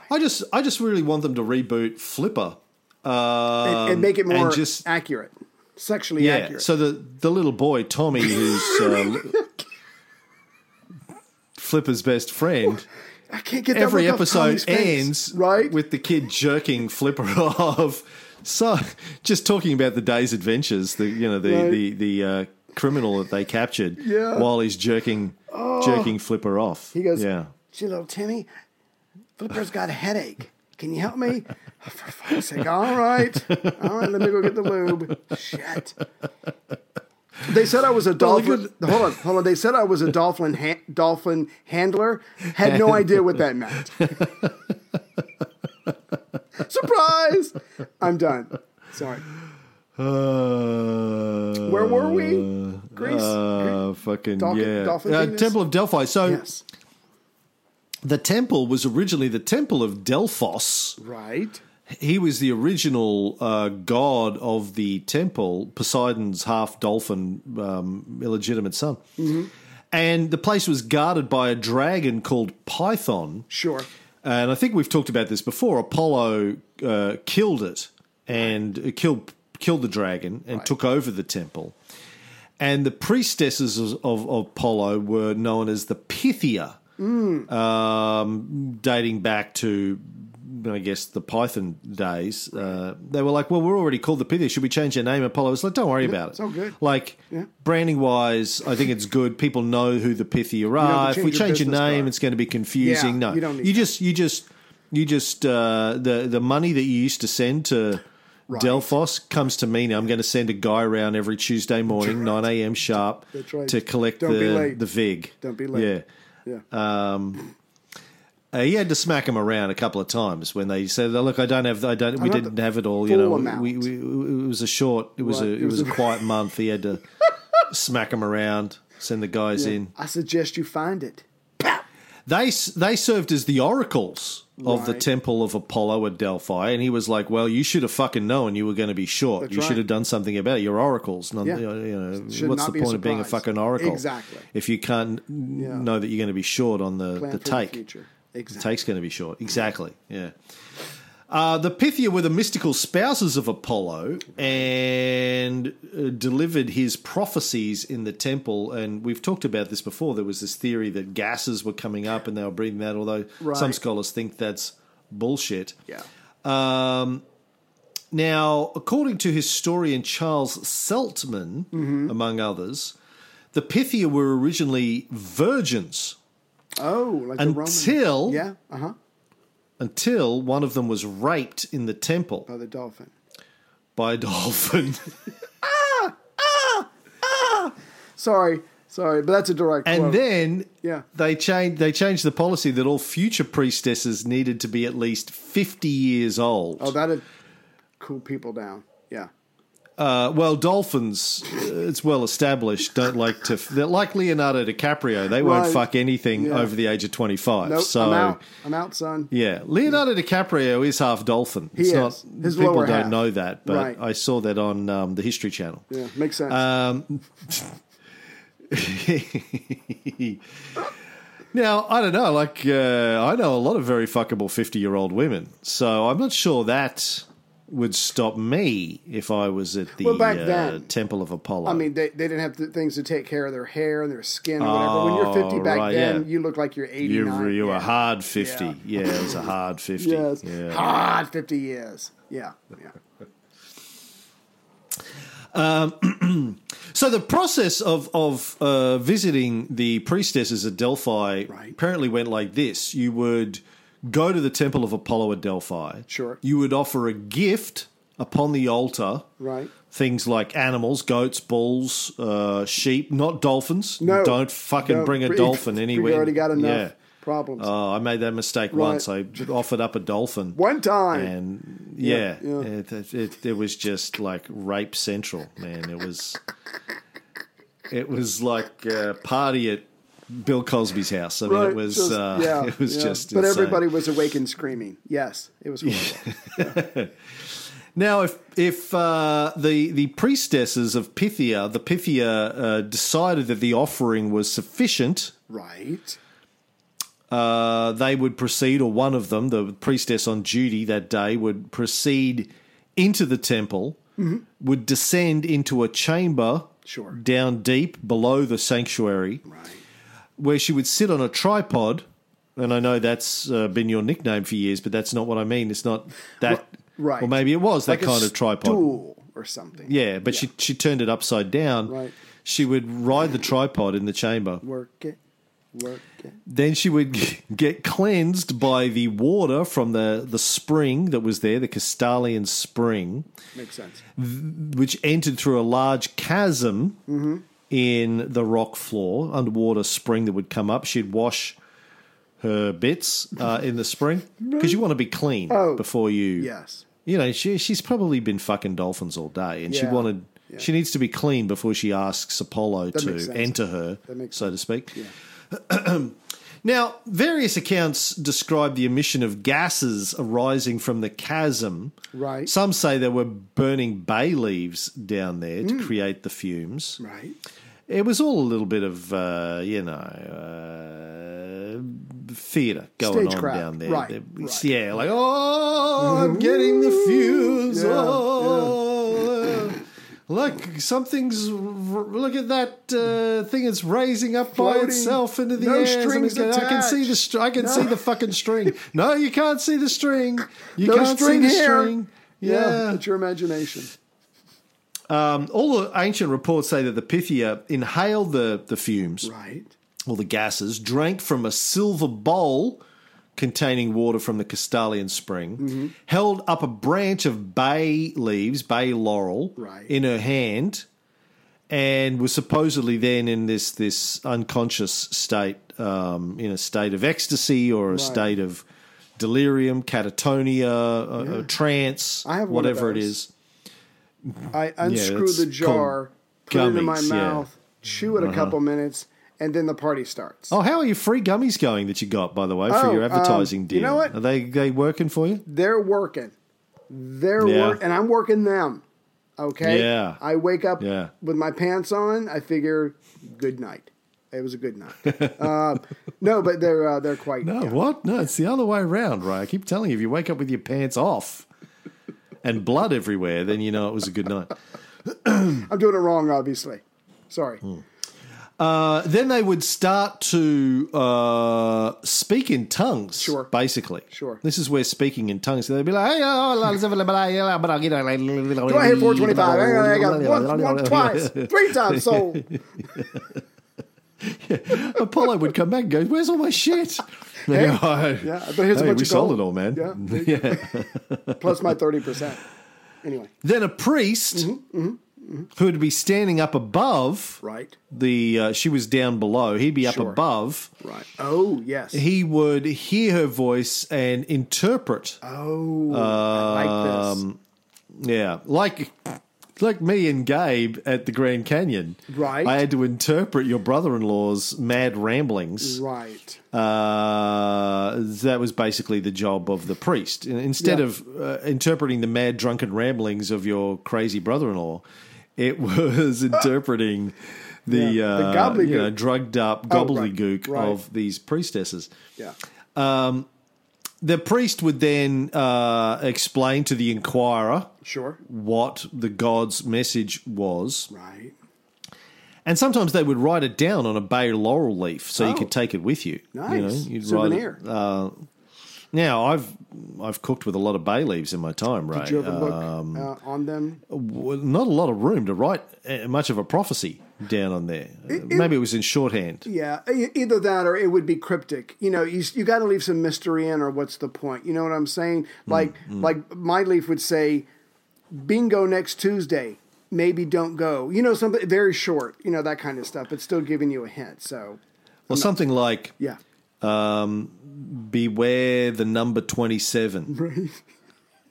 I just I just really want them to reboot Flipper. Um, and, and make it more just accurate, sexually yeah. accurate. So the the little boy Tommy, who's uh, Flipper's best friend. I can't get Every episode ends right with the kid jerking Flipper off. So just talking about the day's adventures, the you know the Right. the the uh, criminal that they captured Yeah. while he's jerking jerking Flipper off. He goes, yeah. Gee, little Timmy, Flipper's got a headache. Can you help me? Oh, for fuck's sake. All right. All right, let me go get the lube. Shit. They said I was a dolphin. hold on, hold on. They said I was a dolphin ha- dolphin handler. Had no idea what that meant. Surprise! I'm done. Sorry. Uh, Where were we? Greece. Uh, fucking Dolphin- yeah. uh. Temple of Delphi. So yes. the temple was originally the Temple of Delphos. Right. He was the original uh, god of the temple, Poseidon's half dolphin, um, illegitimate son. Mm-hmm. And the place was guarded by a dragon called Python. Sure. And I think we've talked about this before. Apollo uh, killed it and uh, killed killed the dragon and took over the temple. And the priestesses of, of, of Apollo were known as the Pythia, um, dating back to, I guess, the Python days. Uh, they were like, well, we're already called the Pythia. Should we change our name? Apollo was like, don't worry about it. it's all good. Like, Yeah. branding wise, I think it's good. People know who the Pythia are. to If we change your your name, card. it's going to be confusing. Yeah, no, you don't need you just, you just, you just, uh, the the money that you used to send to Delphos comes to me now. I'm going to send a guy around every Tuesday morning, 9 a.m. sharp, right. to collect Don't the the vig. Don't be late. Yeah. Yeah. Um, uh, he had to smack him around a couple of times when they said, "Look, I don't have, I don't, we didn't have it all. You know, we, we, it was a short, it was Right. a, It it was was a quiet month. He had to smack him around, send the guys in. I suggest you find it. They they served as the oracles of the temple of Apollo at Delphi, and he was like, "Well, you should have fucking known you were going to be short. That's you should have done something about it. Your oracles. None, Yeah. you know, Should what's the point of being a fucking oracle? Exactly. If you can't n- know that you're going to be short on the Plan the take, the future. the take's going to be short. Exactly. Yeah. Uh, the Pythia were the mystical spouses of Apollo and uh, delivered his prophecies in the temple. And we've talked about this before. There was this theory that gases were coming up and they were breathing that, although some scholars think that's bullshit. Yeah. Um, now, according to historian Charles Seltman, Mm-hmm. among others, the Pythia were originally virgins Oh, like the Until- Roman. Yeah. Uh huh. until one of them was raped in the temple By the dolphin. by a dolphin. Ah sorry. Sorry, but that's a direct and quote. then Yeah. they changed they changed the policy that all future priestesses needed to be at least 50 years old. Oh, that'd cool people down. Uh, well, dolphins, uh, it's well established, don't like to. They're like Leonardo DiCaprio. They won't Right. fuck anything Yeah. over the age of 25. Nope. so, I'm out. I'm out, son. yeah, Leonardo DiCaprio is half dolphin. He It's is. not, His people don't half. know that, but Right. I saw that on um, the History Channel. Yeah. Makes sense. Um, now I don't know. Like uh, I know a lot of very fuckable fifty-year-old women, so I'm not sure that would stop me if I was at the Well, back uh, then- Temple of Apollo. I mean, they, they didn't have the things to take care of their hair and their skin or whatever. When you're 50 Oh, back right, then, yeah. you look like you're 89. you you were yeah. hard fifty. Yeah. Yeah. it was a hard fifty. Yes. Yeah. Hard 50 years. Yeah. Yeah. So the process of of uh, visiting the priestesses at Delphi Right. apparently went like this: you would go to the temple of Apollo at Delphi. Sure. You would offer a gift upon the altar. Right. Things like animals, goats, bulls, uh, sheep, not dolphins. No. Don't fucking No, bring a we- dolphin we anywhere. already got enough Yeah. problems. Oh, I made that mistake Right. once. I offered up a dolphin. One time. And yeah, Yeah, yeah. It, it, it, it was just like rape central, man. It was, it was like a party at Bill Cosby's house. I mean, it was, just- uh, yeah, it was yeah. just. But insane. everybody was awake and screaming. Yes, it was horrible. Now, if if uh, the the priestesses of Pythia, the Pythia, uh, decided that the offering was sufficient, right. uh, they would proceed, or one of them, the priestess on duty that day, would proceed into the temple, would descend into a chamber Sure. down deep below the sanctuary, Right. Where she would sit on a tripod. And I know that's uh, been your nickname for years, but that's not what I mean. It's not that, Right. or maybe it was that Like kind of tripod. or something. Yeah, but she she turned it upside down. Right. She would ride the tripod in the chamber. Work it. Work it. Then she would get cleansed by the water from the, the spring that was there, the Castalian spring, Makes sense. which entered through a large chasm Mm-hmm. In the rock floor, underwater spring that would come up. She'd wash her bits uh, in the spring because you want to be clean Oh, before you. Yes. You know, she, she's probably been fucking dolphins all day, and she wanted. Yeah. She needs to be clean before she asks Apollo That to enter her, so to speak. now, various accounts describe the emission of gases arising from the chasm. Right. Some say they were burning bay leaves down there to create the fumes. Right. It was all a little bit of, uh, you know, uh, theatre going on down there. Right, right. Yeah, like, oh, I'm getting the fumes. Yeah, oh, Look, something's. Look at that uh, thing. It's rising up by itself into the No air. strings I can see the. Str- I can No. see the fucking string. No, you can't see the string. You No can't string see the here. string. Yeah. yeah. It's your imagination. All the ancient reports say that the Pythia inhaled the, the fumes Right. or the gases, drank from a silver bowl containing water from the Castalian spring, Mm-hmm. held up a branch of bay leaves, bay laurel, Right. in her hand, and was supposedly then in this this unconscious state, um, in a state of ecstasy or a state of delirium, catatonia, a, a trance, whatever it is. I unscrew it's the jar, put called it in my gummies, yeah. Uh-huh. mouth, chew it a couple minutes, and then the party starts. Oh, how are your free gummies going that you got, by the way, for Oh, your um, deal? you know what? Are they they working for you? They're working. They're Yeah. work, and I'm working them. Okay. Yeah. I wake up Yeah. with my pants on. I figure, good night. It was a good night. uh, no, but they're uh, they're quite. No, what? No, it's the other way around, right? I keep telling you, if you wake up with your pants off and blood everywhere, then you know it was a good night. I'm doing it wrong, obviously. Sorry. Hmm. Uh, then they would start to uh, speak in tongues. Sure. Basically. Sure. This is where speaking in tongues. They'd be like, hey, oh, Do I hit 425? I got one, one twice, three times sold. Apollo would come back and go, "Where's all my shit?" They go, "Oh, Yeah, but here's a bunch we of sold gold. it all, man. Yeah. Plus my 30%. Anyway, Then a priest who would be standing up above right, the. Uh, she was down below. He'd be up Sure. above. right. Oh, yes. He would hear her voice and interpret. oh, I like this. Yeah, like like me and Gabe at the Grand Canyon. Right. I had to interpret your brother-in-law's mad ramblings. Right. Uh, that was basically the job of the priest. In- Instead Yeah. of uh, interpreting the mad drunken ramblings of your crazy brother-in-law, it was interpreting the, Yeah, the uh, you know drugged up Oh, right, gobbledygook right. of these priestesses. Yeah. The priest would then uh, explain to the inquirer Sure. what the god's message was, Right. and sometimes they would write it down on a bay laurel leaf so you Oh. could take it with you. Nice. You know, you'd Souvenir. Write it, uh, Now, I've I've cooked with a lot of bay leaves in my time, Ray. Did you ever look Um, uh, on them? well, not a lot of room to write uh, much of a prophecy down on there. Uh, Maybe it was in shorthand. Yeah, either that or it would be cryptic. You know, you you got to leave some mystery in, or what's the point? You know what I'm saying? Like like my leaf would say, "Bingo next Tuesday." Maybe don't go. You know, something very short. You know that kind of stuff, but still giving you a hint. So Well, something like yeah, Um, "Beware the number twenty-seven.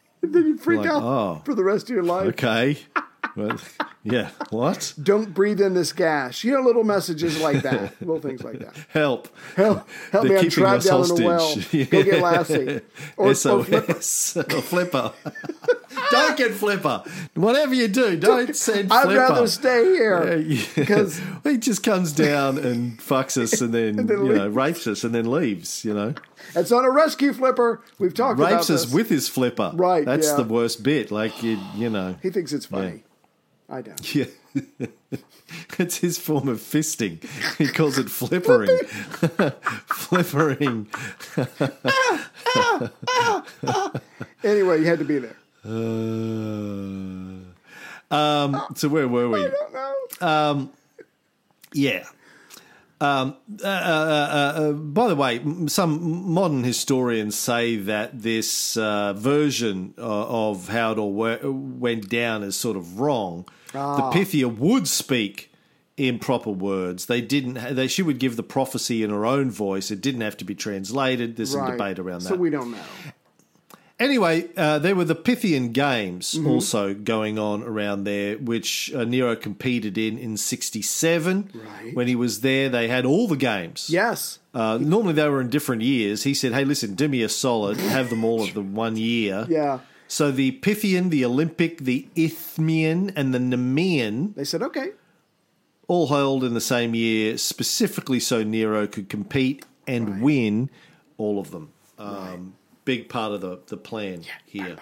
and then you freak Like, out oh. for the rest of your life. Okay. well, yeah. What? Don't breathe in this gas. You know, little messages like that, little things like that. Help! Help, help They're me! I'm trapped down in a well. hostage. Go get Lassie. Or, Flipper. SOS or Flipper. don't get Flipper. Whatever you do, don't send I'd Flipper. rather stay Uh, here yeah. because he just comes down and fucks us and then, And then you know rapes us and then leaves. You know, it's on a rescue flipper. We've talked about rapes this. us with his flipper. Right, That's yeah. the worst bit. Like you, you know. He thinks it's funny. I don't. Yeah. it's his form of fisting. He calls it flippering. flippering. Anyway, you had to be there. Uh, um, so where were we? I don't know. Yeah. Um, uh, uh, uh, uh, by the way, some modern historians say that this uh, version of how it all we- went down is sort of wrong. The Pythia would speak in proper words. They didn't. They she would give the prophecy in her own voice. It didn't have to be translated. There's some debate around that. So we don't know. Anyway, uh, there were the Pythian Games Mm-hmm. also going on around there, which uh, Nero competed in in 67. Right. When he was there, they had all the games. Yes. Uh, normally they were in different years. He said, hey, listen, do me a solid, have them all of the one year. Yeah. So the Pythian, the Olympic, the Isthmian, and the Nemean They said okay. all held in the same year, specifically so Nero could compete and win all of them. Um, Big part of the, the plan here.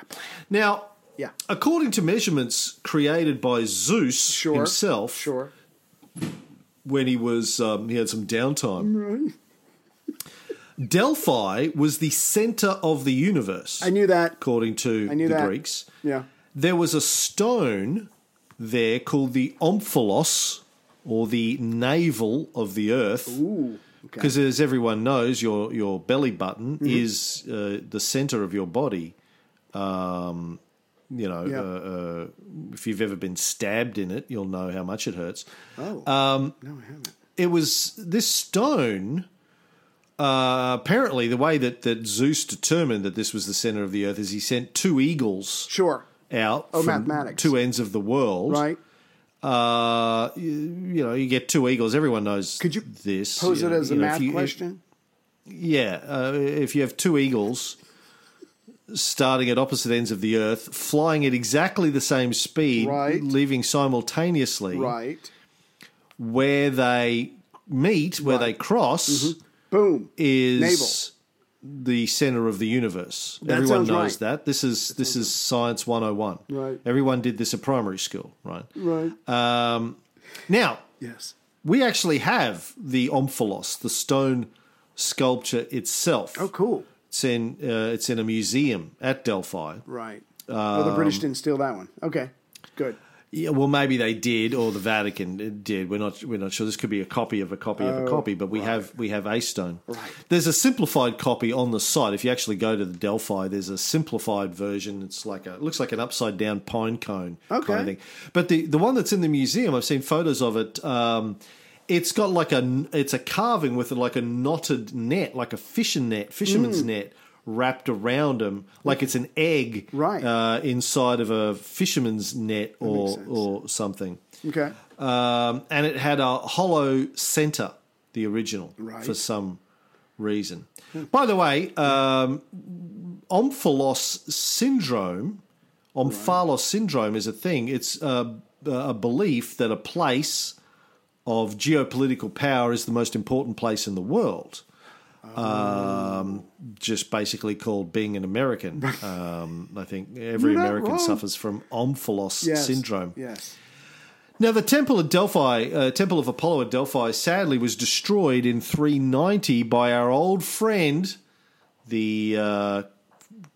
Now, Yeah. according to measurements created by Zeus Sure. himself, Sure. when he was um, he had some downtime, Delphi was the center of the universe. I knew that. according to I knew the that. Greeks. Yeah. There was a stone there called the omphalos, or the navel of the earth. Ooh. Okay. Because as everyone knows, your your belly button Mm-hmm. is uh, the center of your body. Um, you know, Yeah. uh, uh, if you've ever been stabbed in it, you'll know how much it hurts. Oh. Um, no, I haven't. It was this stone. Uh, apparently, the way that, that Zeus determined that this was the center of the earth is he sent two eagles Sure. out Oh, from mathematics. two ends of the world. Right. Uh, you, you know, you get two eagles. Everyone knows. Could you this? Pose you it know, as a know, math you- question. yeah, uh, if you have two eagles starting at opposite ends of the earth, flying at exactly the same speed, Right. leaving simultaneously, Right. where they meet, where they cross, Boom. is Navel. the center of the universe. That Everyone knows right. that. This is this is science 101. Right. Everyone did this at primary school, right? Right. Um, now, yes. we actually have the omphalos, the stone sculpture itself. Oh, cool. It's in uh, it's in a museum at Delphi. Right. well, the British Um, didn't steal that one. Okay. Good. Yeah, well, maybe they did, or the Vatican did. We're not we're not sure. This could be a copy of a copy of a copy, but we have we have a stone. Oh, Right. There's a simplified copy on the site. If you actually go to the Delphi, there's a simplified version. It's like a it looks like an upside down pine cone kind of thing. But the the one that's in the museum, I've seen photos of it. Um, it's got like a it's a carving with like a knotted net, like a fishing net, fisherman's Mm. net wrapped around them, like it's an egg Right. uh, inside of a fisherman's net or or something. Okay. Um, and it had a hollow center, the original, Right. for some reason. By the way, um, omphalos syndrome, omphalos syndrome is a thing. It's a, a belief that a place of geopolitical power is the most important place in the world. Um, just basically called being an American. Um, I think every American wrong. suffers from omphalos Yes. syndrome. Yes. Now, the Temple at Delphi, uh, Temple of Apollo at Delphi, sadly was destroyed in 390 by our old friend, the uh,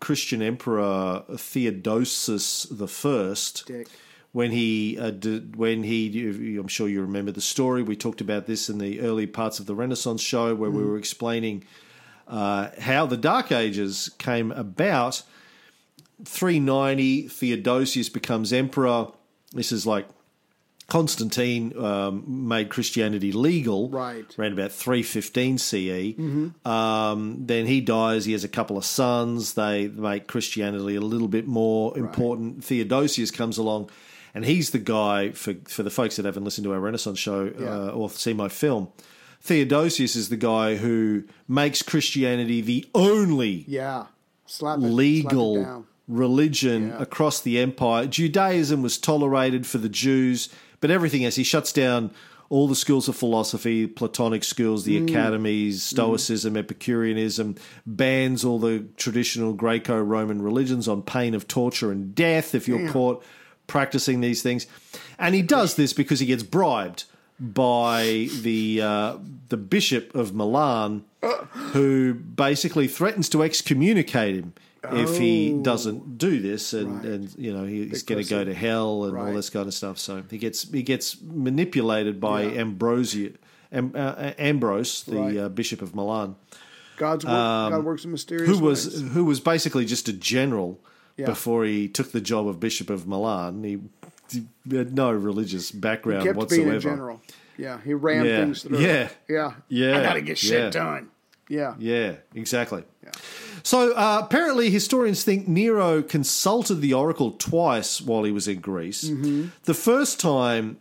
Christian emperor Theodosius the First, Dick. When he uh, did, when he, I'm sure you remember the story. We talked about this in the early parts of the Renaissance show, where we were explaining uh, how the Dark Ages came about. 390, Theodosius becomes emperor. This is like Constantine um, made Christianity legal Right. around about 315 CE. Um, then he dies. He has a couple of sons. They make Christianity a little bit more important. Theodosius comes along, and he's the guy for for the folks that haven't listened to our Renaissance show uh, or seen my film. Theodosius is the guy who makes Christianity the only Yeah. Slap it. Slap legal down. religion Yeah. across the empire. Judaism was tolerated for the Jews, but everything else, he shuts down all the schools of philosophy, Platonic schools, Mm. the academies, Stoicism, Epicureanism, bans all the traditional Greco Roman religions on pain of torture and death if you're caught practicing these things. And he does this because he gets bribed by the uh, the bishop of Milan, who basically threatens to excommunicate him if he doesn't do this, and, Oh. Right. and you know he, he's going to go to hell and all Right. this kind of stuff. So he gets he gets manipulated by Yeah. Ambrosia. Am, uh, Ambrose, the Right. uh, bishop of Milan, God's work, God works in mysterious Um, who was ways. who was basically just a general Yeah. before he took the job of bishop of Milan. He, he had no religious background kept whatsoever. being a general. Yeah, he ran Yeah. things through. Yeah. yeah, Yeah. I got to get shit Yeah. done. Yeah, Yeah, exactly. So uh, apparently, historians think Nero consulted the oracle twice while he was in Greece. Mm-hmm. The first time,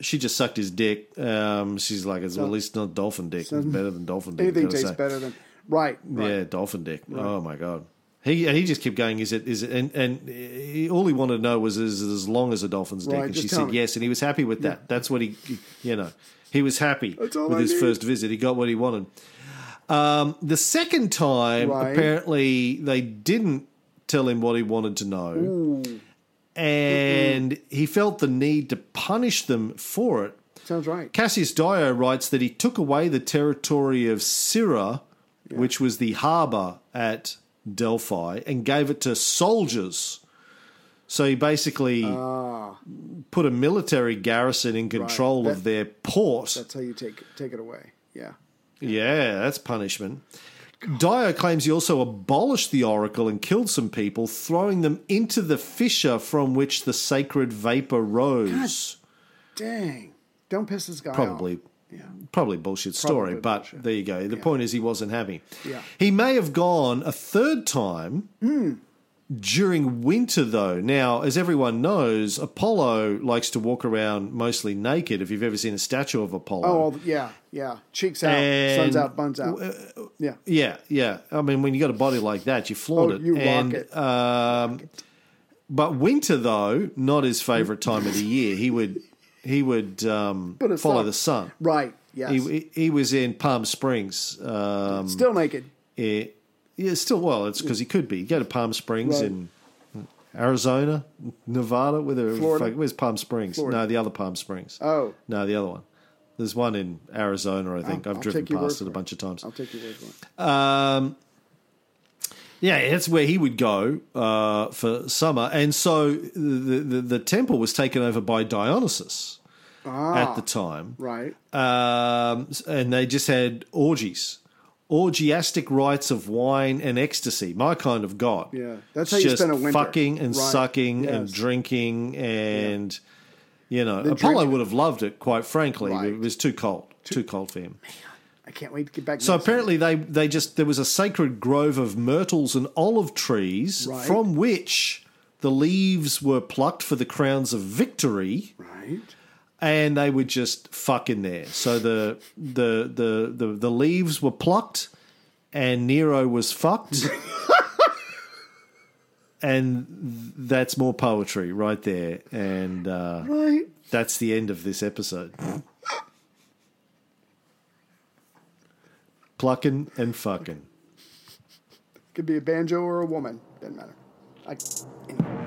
she just sucked his dick. Um, she's like, well, at least not dolphin dick. It's better than dolphin dick. anything tastes say. better than right. right. Yeah, dolphin dick. Oh my god. He and he just kept going. Is it? Is it? And and he, all he wanted to know was is it as long as a dolphin's dick? Right, and she said me. yes, and he was happy with that. That's what he, you know, he was happy with I his need. first visit. He got what he wanted. Um, the second time, Right. apparently, they didn't tell him what he wanted to know, and he felt the need to punish them for it. Sounds right. Cassius Dio writes that he took away the territory of Cirrha, which was the harbour at Delphi, and gave it to soldiers. So he basically ah. put a military garrison in control of That- their port. That's how you take take it away. Yeah. Yeah, that's punishment. Dio claims he also abolished the oracle and killed some people, throwing them into the fissure from which the sacred vapor rose. Dang. Don't piss this guy Probably, off. Yeah. probably bullshit story, Probably but bullshit. there you go. The point is, he wasn't happy. Yeah. He may have gone a third time Hmm. during winter, though. Now, as everyone knows, Apollo likes to walk around mostly naked. If you've ever seen a statue of Apollo, Oh, well, yeah, yeah. Cheeks out, And- suns out, buns out. Yeah. Yeah, yeah. I mean, when you got a body like that, you flaunt Oh, it. you rock it. Um, But winter, though, not his favourite time of the year. He would he would um, follow sock- the sun. Right. Yes. He, he was in Palm Springs. Um, Still naked. eh, yeah, still well. It's because he could be. You go to Palm Springs Right. in Arizona, Nevada. Where the Florida? where's Palm Springs? Florida. No, the other Palm Springs. Oh, No, the other one. There's one in Arizona. I think I've I'll driven take your word past it a it. bunch of times. I'll take your word for it. Um, yeah, that's where he would go uh, for summer, and so the, the the temple was taken over by Dionysus at the time, Right. um, and they just had orgies, orgiastic rites of wine and ecstasy. My kind of god. Yeah, that's how you just spend a winter. fucking and Right. sucking and drinking and. You know, Apollo drinking- would have loved it, quite frankly. Right. It was too cold, too cold for him. I can't wait to get back. So apparently they they just there was a sacred grove of myrtles and olive trees Right. from which the leaves were plucked for the crowns of victory Right. and they would just fuck in there. So the the the the, the leaves were plucked and Nero was fucked. and that's more poetry right there and uh, Right. that's the end of this episode. Plucking and fucking. Could be a banjo or a woman. Doesn't matter. I, anyway.